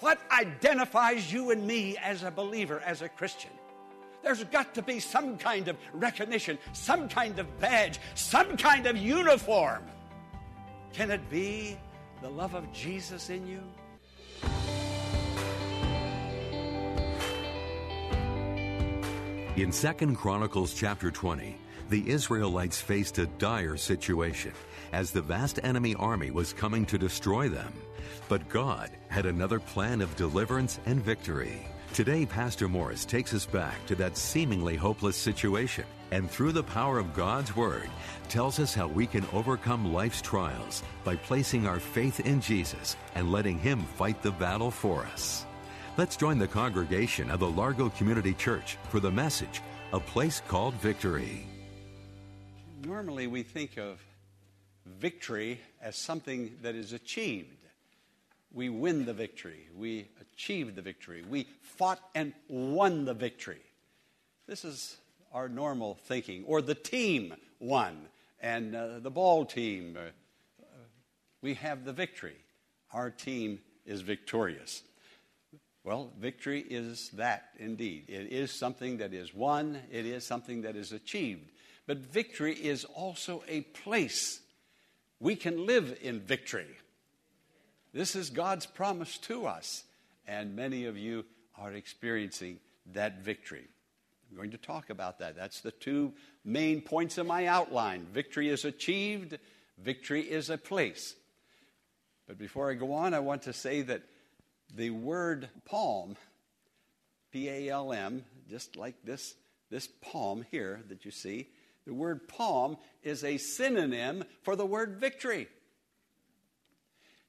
What identifies you and me as a believer, as a Christian? There's got to be some kind of recognition, some kind of badge, some kind of uniform. Can it be the love of Jesus in you? In 2 Chronicles chapter 20, the Israelites faced a dire situation as the vast enemy army was coming to destroy them. But God had another plan of deliverance and victory. Today, Pastor Morris takes us back to that seemingly hopeless situation and through the power of God's Word tells us how we can overcome life's trials by placing our faith in Jesus and letting Him fight the battle for us. Let's join the congregation of the Largo Community Church for the message, A Place Called Victory. Normally, we think of victory as something that is achieved. We win the victory. We achieved the victory. We fought and won the victory. This is our normal thinking. Or the team won, and uh, the ball team, uh, we have the victory. Our team is victorious. Well, victory is that indeed. It is something that is won, it is something that is achieved. But victory is also a place. We can live in victory. This is God's promise to us, and many of you are experiencing that victory. I'm going to talk about that. That's the two main points of my outline. Victory is achieved, victory is a place. But before I go on, I want to say that the word palm, P A L M, just like this, this palm here that you see, the word palm is a synonym for the word victory.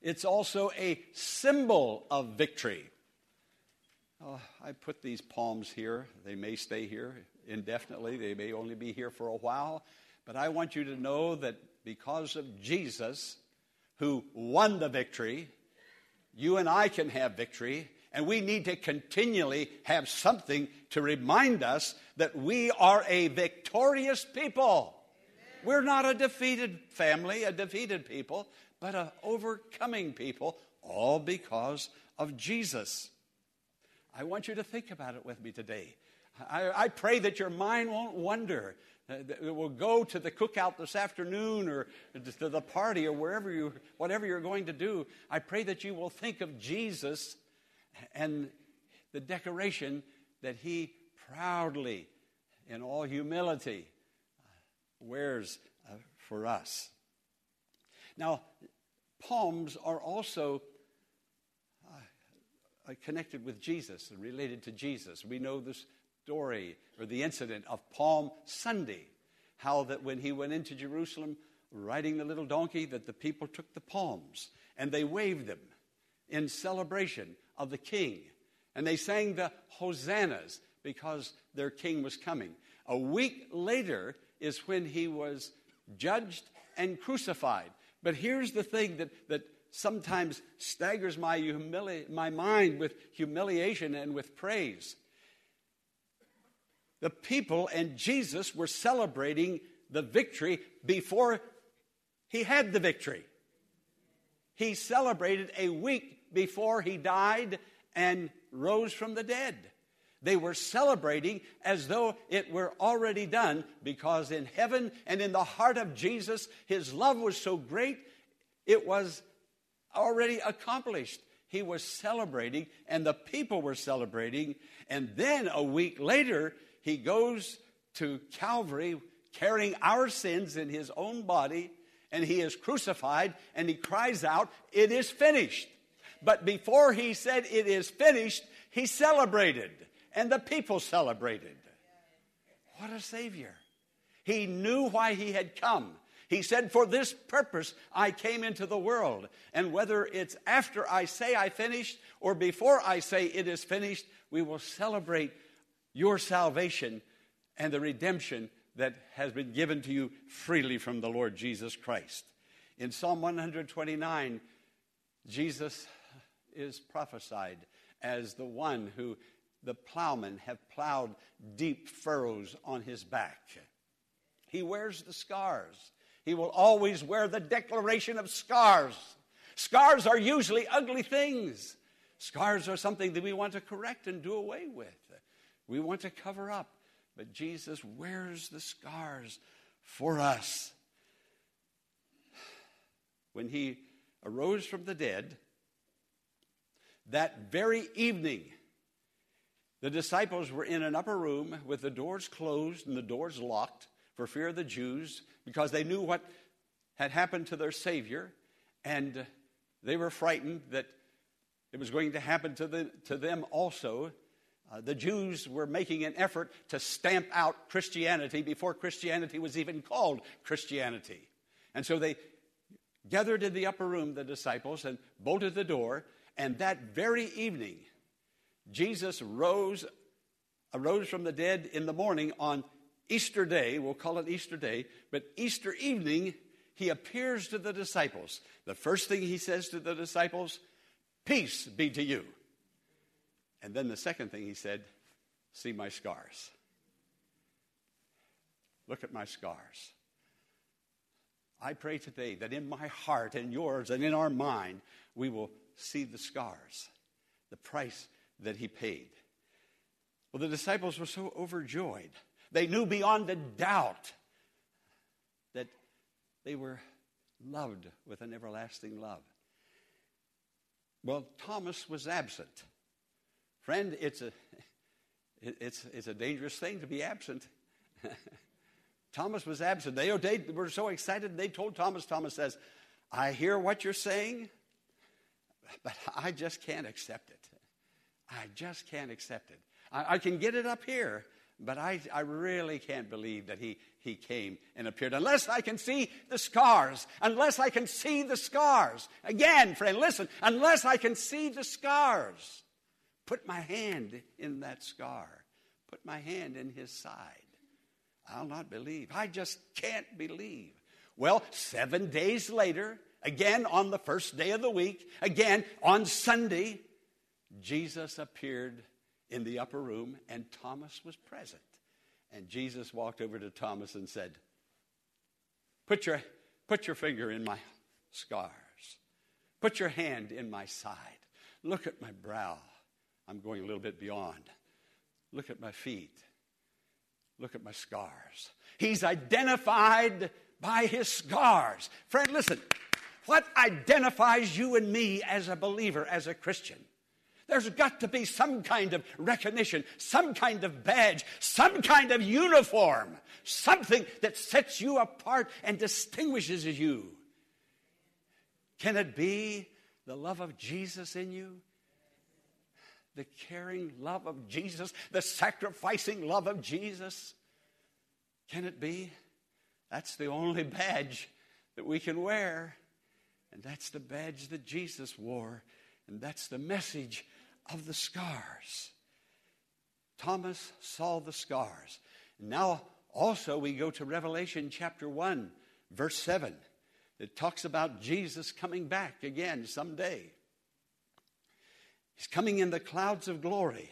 It's also a symbol of victory. Oh, I put these palms here. They may stay here indefinitely, they may only be here for a while. But I want you to know that because of Jesus, who won the victory, you and I can have victory. And we need to continually have something to remind us that we are a victorious people. We're not a defeated family, a defeated people, but an overcoming people, all because of Jesus. I want you to think about it with me today. I, I pray that your mind won't wander. Uh, it will go to the cookout this afternoon or to the party or wherever you, whatever you're going to do. I pray that you will think of Jesus and the decoration that he proudly, in all humility, wears uh, for us. Now, palms are also uh, connected with Jesus and related to Jesus. We know the story or the incident of Palm Sunday, how that when he went into Jerusalem riding the little donkey, that the people took the palms and they waved them in celebration of the king. And they sang the hosannas because their king was coming. A week later is when he was judged and crucified. But here's the thing that, that sometimes staggers my, humili- my mind with humiliation and with praise. The people and Jesus were celebrating the victory before he had the victory. He celebrated a week before he died and rose from the dead. They were celebrating as though it were already done because in heaven and in the heart of Jesus, his love was so great, it was already accomplished. He was celebrating, and the people were celebrating. And then a week later, he goes to Calvary carrying our sins in his own body, and he is crucified, and he cries out, It is finished. But before he said, It is finished, he celebrated and the people celebrated. What a Savior. He knew why he had come. He said, For this purpose I came into the world. And whether it's after I say I finished or before I say it is finished, we will celebrate your salvation and the redemption that has been given to you freely from the Lord Jesus Christ. In Psalm 129, Jesus is prophesied as the one who the plowmen have plowed deep furrows on his back. He wears the scars. He will always wear the declaration of scars. Scars are usually ugly things. Scars are something that we want to correct and do away with. We want to cover up. But Jesus wears the scars for us. When he arose from the dead, that very evening, the disciples were in an upper room with the doors closed and the doors locked for fear of the Jews because they knew what had happened to their Savior and they were frightened that it was going to happen to, the, to them also. Uh, the Jews were making an effort to stamp out Christianity before Christianity was even called Christianity. And so they gathered in the upper room, the disciples, and bolted the door. And that very evening, Jesus rose, arose from the dead in the morning on Easter Day. We'll call it Easter Day. But Easter evening, he appears to the disciples. The first thing he says to the disciples, Peace be to you. And then the second thing he said, See my scars. Look at my scars. I pray today that in my heart and yours and in our mind, we will see the scars, the price that he paid. Well, the disciples were so overjoyed. They knew beyond a doubt that they were loved with an everlasting love. Well, Thomas was absent. Friend, it's a, it's, it's a dangerous thing to be absent. Thomas was absent. They, they were so excited, they told Thomas, Thomas says, I hear what you're saying, but I just can't accept it. I just can't accept it. I, I can get it up here, but I, I really can't believe that he, he came and appeared unless I can see the scars. Unless I can see the scars. Again, friend, listen, unless I can see the scars. Put my hand in that scar. Put my hand in his side. I'll not believe. I just can't believe. Well, seven days later, again on the first day of the week, again on Sunday, Jesus appeared in the upper room and Thomas was present. And Jesus walked over to Thomas and said, Put your, put your finger in my scars. Put your hand in my side. Look at my brow. I'm going a little bit beyond. Look at my feet. Look at my scars. He's identified by his scars. Friend, listen. What identifies you and me as a believer, as a Christian? There's got to be some kind of recognition, some kind of badge, some kind of uniform, something that sets you apart and distinguishes you. Can it be the love of Jesus in you? The caring love of Jesus, the sacrificing love of Jesus? Can it be? That's the only badge that we can wear. And that's the badge that Jesus wore. And that's the message of the scars. Thomas saw the scars. Now, also, we go to Revelation chapter 1, verse 7. It talks about Jesus coming back again someday. He's coming in the clouds of glory.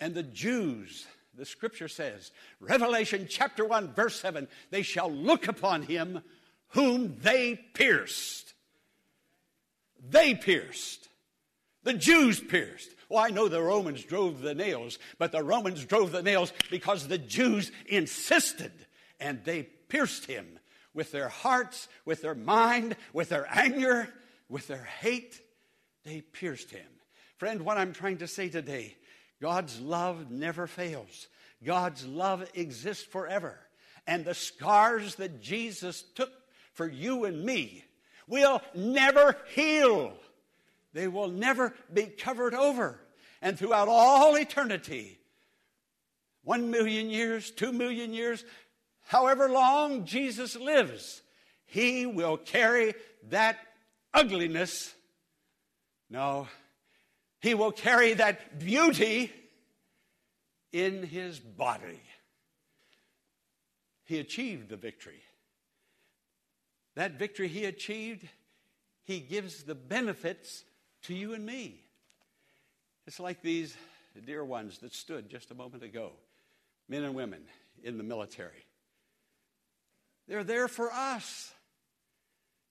And the Jews, the scripture says, Revelation chapter 1, verse 7, they shall look upon him whom they pierced. They pierced. The Jews pierced. Well, I know the Romans drove the nails, but the Romans drove the nails because the Jews insisted and they pierced him with their hearts, with their mind, with their anger, with their hate. They pierced him. Friend, what I'm trying to say today God's love never fails, God's love exists forever. And the scars that Jesus took for you and me will never heal. They will never be covered over. And throughout all eternity, one million years, two million years, however long Jesus lives, He will carry that ugliness. No, He will carry that beauty in His body. He achieved the victory. That victory He achieved, He gives the benefits to you and me. It's like these dear ones that stood just a moment ago, men and women in the military. They're there for us.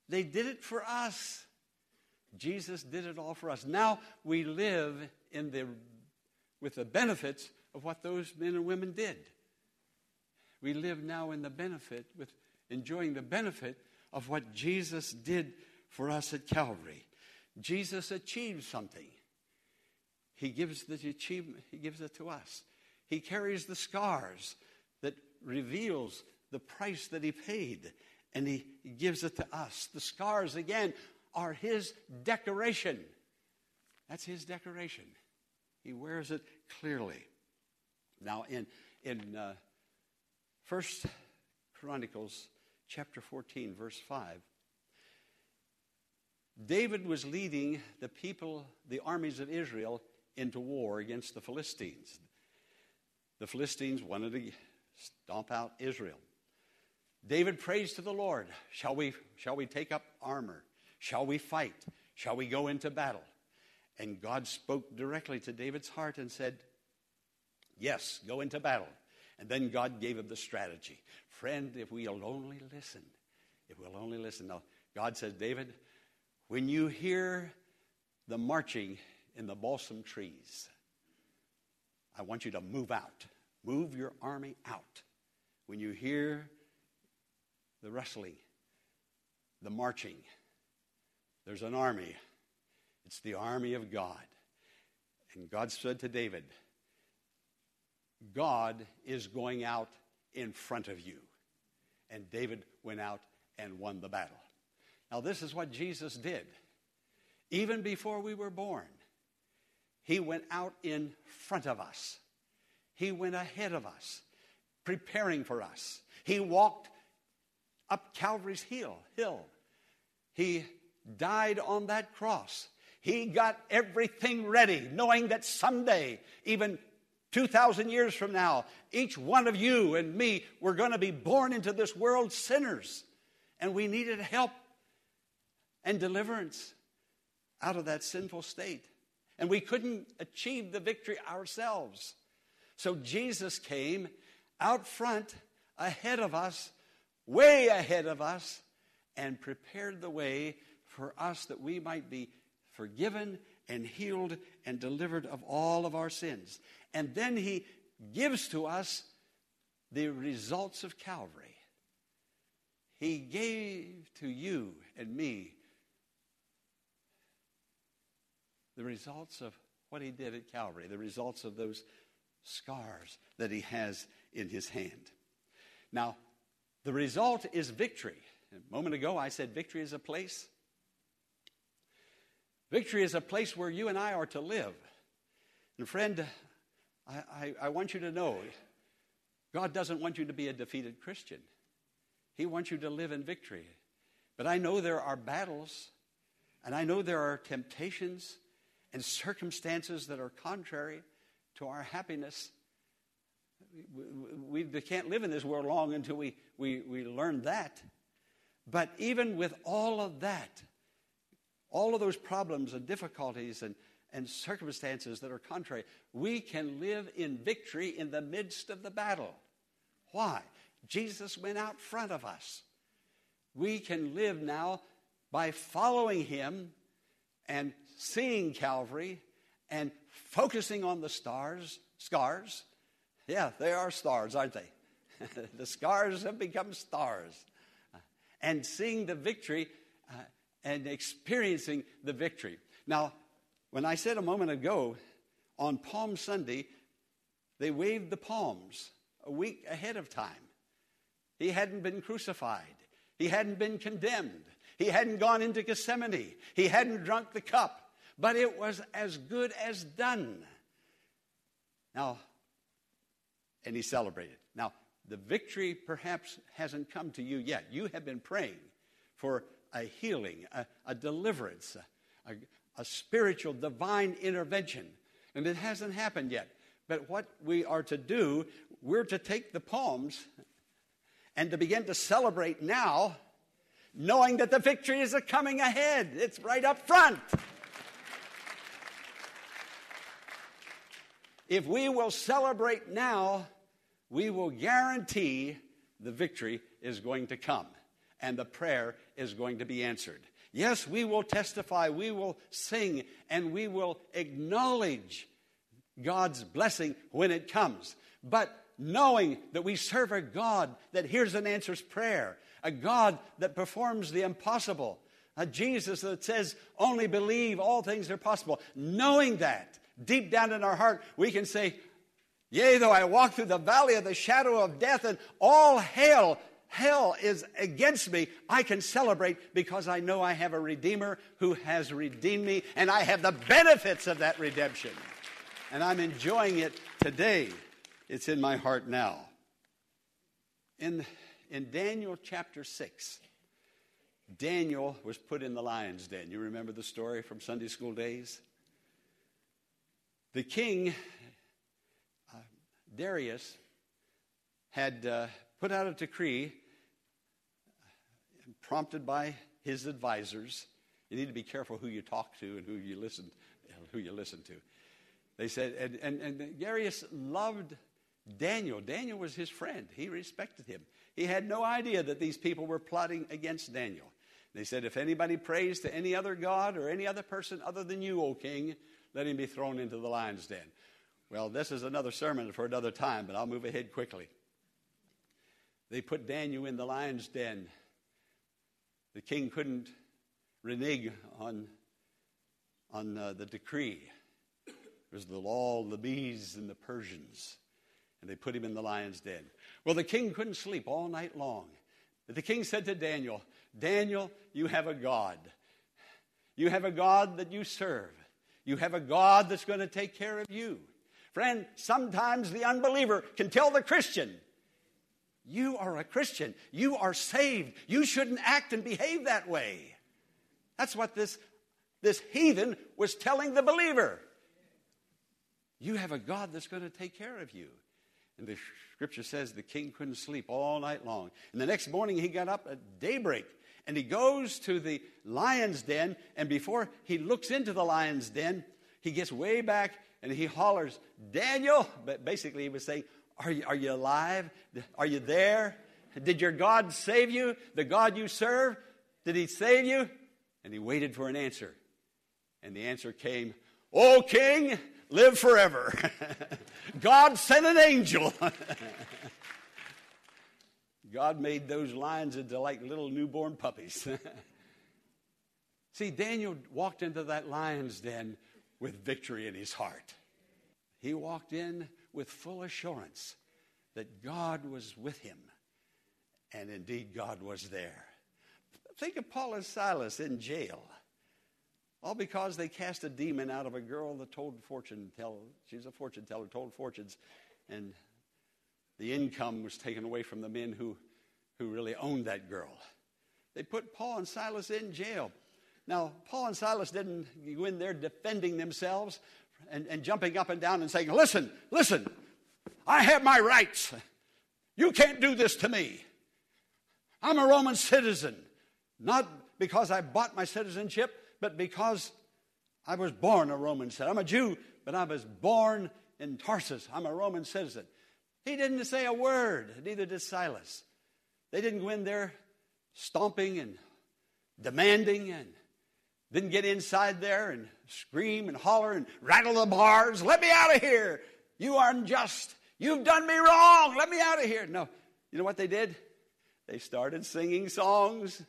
They did it for us. Jesus did it all for us. Now we live in the, with the benefits of what those men and women did. We live now in the benefit, with enjoying the benefit of what Jesus did for us at Calvary. Jesus achieved something. He gives the achievement, he gives it to us. He carries the scars that reveals the price that he paid, and he gives it to us. The scars, again, are his decoration. That's his decoration. He wears it clearly. Now, in, in uh, First Chronicles chapter 14, verse 5, David was leading the people, the armies of Israel, into war against the Philistines. The Philistines wanted to stomp out Israel. David prays to the Lord Shall we, shall we take up armor? Shall we fight? Shall we go into battle? And God spoke directly to David's heart and said, Yes, go into battle. And then God gave him the strategy. Friend, if we'll only listen, if we'll only listen. Now, God says, David, when you hear the marching in the balsam trees, I want you to move out. Move your army out. When you hear the rustling, the marching, there's an army. It's the army of God. And God said to David, God is going out in front of you. And David went out and won the battle. Now, this is what Jesus did. Even before we were born, He went out in front of us. He went ahead of us, preparing for us. He walked up Calvary's hill. hill. He died on that cross. He got everything ready, knowing that someday, even 2,000 years from now, each one of you and me were going to be born into this world sinners. And we needed help and deliverance out of that sinful state. And we couldn't achieve the victory ourselves. So Jesus came out front, ahead of us, way ahead of us, and prepared the way for us that we might be forgiven and healed and delivered of all of our sins. And then he gives to us the results of Calvary. He gave to you and me the results of what he did at Calvary, the results of those scars that he has in his hand. Now, the result is victory. A moment ago, I said victory is a place. Victory is a place where you and I are to live. And, friend, I, I, I want you to know God doesn't want you to be a defeated Christian, He wants you to live in victory. But I know there are battles, and I know there are temptations and circumstances that are contrary to our happiness. We, we, can't live in this world long until we, we, we learn that. But even with all of that, all of those problems and difficulties and, and circumstances that are contrary, we can live in victory in the midst of the battle. Why? Jesus went out front of us. We can live now by following him and seeing Calvary and focusing on the stars, scars. Yeah, they are stars, aren't they? the scars have become stars. And seeing the victory uh, and experiencing the victory. Now, when I said a moment ago, on Palm Sunday, they waved the palms a week ahead of time. He hadn't been crucified, he hadn't been condemned, he hadn't gone into Gethsemane, he hadn't drunk the cup but it was as good as done. Now, and he celebrated. Now, the victory perhaps hasn't come to you yet. You have been praying. for a healing, a, a deliverance, a, a spiritual divine intervention. And it hasn't happened yet. But what we are to do, we're to take the palms and to begin to celebrate now, knowing that the victory is coming ahead. It's right up front. If we will celebrate now, we will guarantee the victory is going to come and the prayer is going to be answered. Yes, we will testify, we will sing, and we will acknowledge God's blessing when it comes. But knowing that we serve a God that hears and answers prayer, a God that performs the impossible, a Jesus that says, only believe all things are possible. Knowing that, deep down in our heart, we can say, Yea, though I walk through the valley of the shadow of death, and all hell, hell is against me, I can celebrate because I know I have a Redeemer who has redeemed me, and I have the benefits of that redemption. And I'm enjoying it today. It's in my heart now. In, in Daniel chapter 6, Daniel was put in the lion's den. You remember the story from Sunday school days? The king Darius had uh, put out a decree prompted by his advisors. You need to be careful who you talk to and who you listen, who you listen to. They said, and, and, and Darius loved Daniel. Daniel was his friend. He respected him. He had no idea that these people were plotting against Daniel. They said, if anybody prays to any other God or any other person other than you, O king, let him be thrown into the lion's den. Well, this is another sermon for another time, but I'll move ahead quickly. They put Daniel in the lion's den. The king couldn't renege on, on uh, the decree. It was the law the Medes and the Persians, and they put him in the lion's den. Well, the king couldn't sleep all night long. But the king said to Daniel, Daniel, you have a God. You have a God that you serve. You have a God that's going to take care of you. Friend, sometimes the unbeliever can tell the Christian, You are a Christian. You are saved. You shouldn't act and behave that way. That's what this, this heathen was telling the believer. You have a God that's going to take care of you. And the scripture says the king couldn't sleep all night long. And the next morning he got up at daybreak and he goes to the lion's den. And before he looks into the lion's den, he gets way back and he hollers, Daniel. But basically, he was saying, are you, are you alive? Are you there? Did your God save you? The God you serve? Did he save you? And he waited for an answer. And the answer came, O king, live forever. God sent an angel. God made those lions into like little newborn puppies. See, Daniel walked into that lion's den with victory in his heart. He walked in with full assurance that God was with him, and indeed God was there. Think of Paul and Silas in jail, all because they cast a demon out of a girl that told fortune tell. She's a fortune teller, told fortunes, and the income was taken away from the men who, who really owned that girl. They put Paul and Silas in jail. Now, Paul and Silas didn't go in there defending themselves and, and jumping up and down and saying, Listen, listen, I have my rights. You can't do this to me. I'm a Roman citizen, not because I bought my citizenship, but because I was born a Roman citizen. I'm a Jew, but I was born in Tarsus. I'm a Roman citizen. He didn't say a word, neither did Silas. They didn't go in there stomping and demanding and didn't get inside there and scream and holler and rattle the bars. Let me out of here. You are unjust. You've done me wrong. Let me out of here. No. You know what they did? They started singing songs.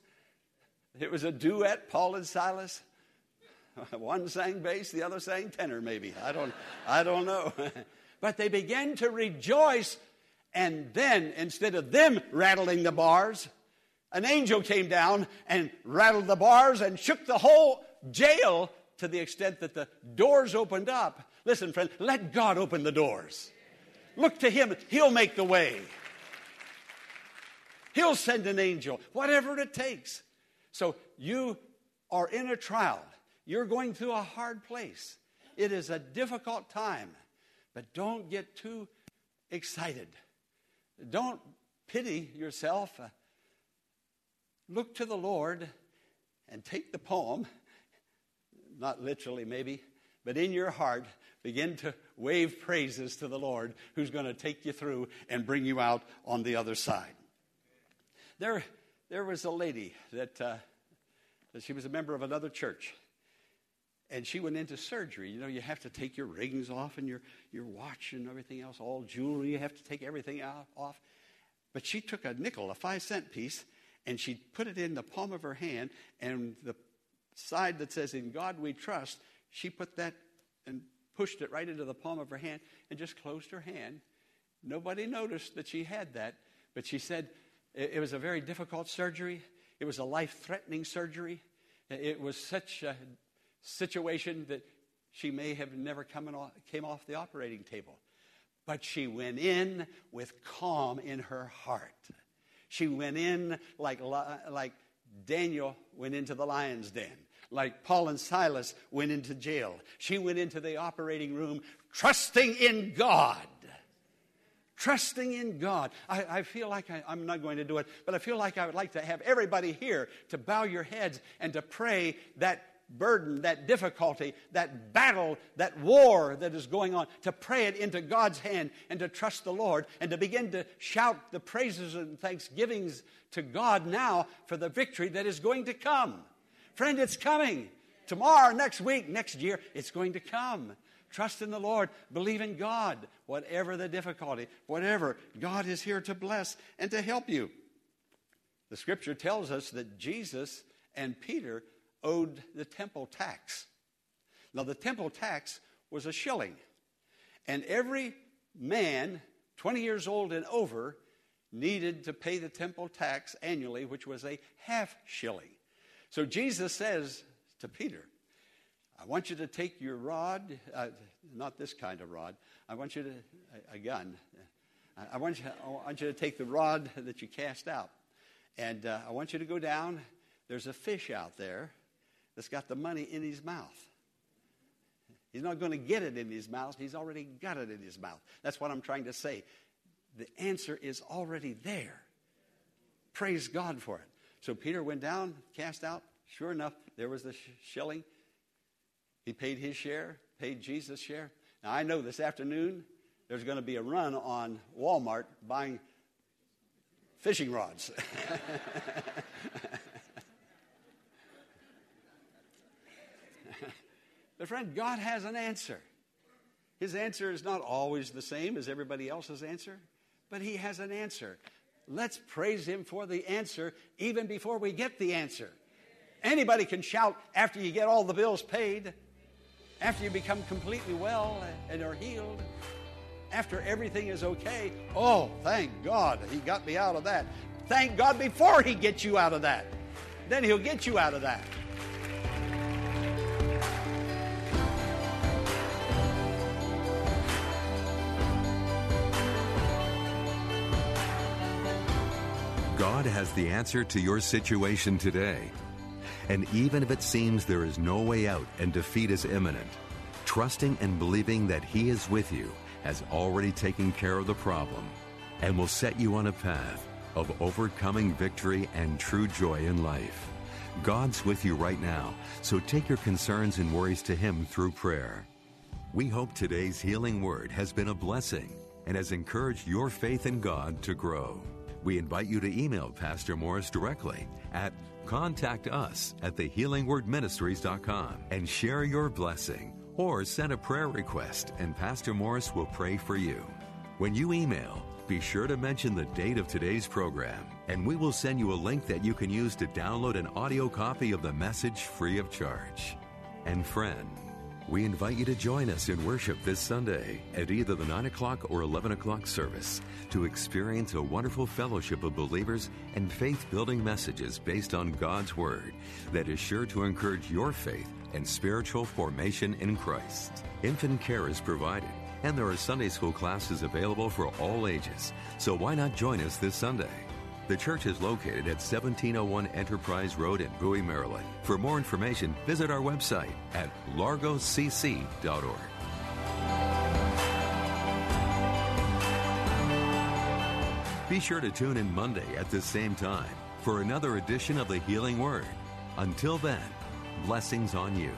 It was a duet, Paul and Silas. One sang bass, the other sang tenor, maybe. I don't, I don't know. but they began to rejoice. And then, instead of them rattling the bars, an angel came down and rattled the bars and shook the whole jail to the extent that the doors opened up. Listen, friend, let God open the doors. Look to Him, He'll make the way. He'll send an angel, whatever it takes. So you are in a trial. You're going through a hard place. It is a difficult time, but don't get too excited. Don't pity yourself. Uh, look to the Lord and take the poem, not literally maybe, but in your heart, begin to wave praises to the Lord who's going to take you through and bring you out on the other side. There, there was a lady that, uh, that she was a member of another church. And she went into surgery. You know, you have to take your rings off and your, your watch and everything else, all jewelry. You have to take everything out, off. But she took a nickel, a five cent piece, and she put it in the palm of her hand. And the side that says, In God we trust, she put that and pushed it right into the palm of her hand and just closed her hand. Nobody noticed that she had that, but she said it was a very difficult surgery. It was a life threatening surgery. It was such a situation that she may have never come off, came off the operating table. But she went in with calm in her heart. She went in like, like Daniel went into the lion's den like Paul and Silas went into jail. She went into the operating room trusting in God. Trusting in God. I, I feel like I, I'm not going to do it, but I feel like I would like to have everybody here to bow your heads and to pray that burden, that difficulty, that battle, that war that is going on, to pray it into God's hand and to trust the Lord and to begin to shout the praises and thanksgivings to God now for the victory that is going to come. Friend, it's coming. Tomorrow, next week, next year, it's going to come. Trust in the Lord. Believe in God. Whatever the difficulty, whatever, God is here to bless and to help you. The scripture tells us that Jesus and Peter owed the temple tax. Now, the temple tax was a shilling, and every man 20 years old and over needed to pay the temple tax annually, which was a half shilling. So Jesus says to Peter, I want you to take your rod, uh, not this kind of rod, I want you to, a, a gun. I want, you, I want you to take the rod that you cast out. And uh, I want you to go down. There's a fish out there that's got the money in his mouth. He's not going to get it in his mouth, he's already got it in his mouth. That's what I'm trying to say. The answer is already there. Praise God for it. So Peter went down, cast out. Sure enough, there was the sh- shilling. He paid his share, paid Jesus' share. Now, I know this afternoon there's going to be a run on Walmart buying fishing rods. but, friend, God has an answer. His answer is not always the same as everybody else's answer, but He has an answer. Let's praise Him for the answer even before we get the answer. Anybody can shout after you get all the bills paid, after you become completely well and are healed, after everything is okay. Oh, thank God He got me out of that. Thank God before He gets you out of that. Then He'll get you out of that. God has the answer to your situation today. And even if it seems there is no way out and defeat is imminent, trusting and believing that He is with you has already taken care of the problem and will set you on a path of overcoming victory and true joy in life. God's with you right now, so take your concerns and worries to Him through prayer. We hope today's healing word has been a blessing and has encouraged your faith in God to grow. We invite you to email Pastor Morris directly at contact us at thehealingwordministries.com and share your blessing or send a prayer request and Pastor Morris will pray for you. When you email, be sure to mention the date of today's program and we will send you a link that you can use to download an audio copy of the message free of charge. And friend, we invite you to join us in worship this Sunday at either the 9 o'clock or 11 o'clock service to experience a wonderful fellowship of believers and faith building messages based on God's Word that is sure to encourage your faith and spiritual formation in Christ. Infant care is provided, and there are Sunday school classes available for all ages, so why not join us this Sunday? The church is located at 1701 Enterprise Road in Bowie, Maryland. For more information, visit our website at largocc.org. Be sure to tune in Monday at the same time for another edition of the Healing Word. Until then, blessings on you.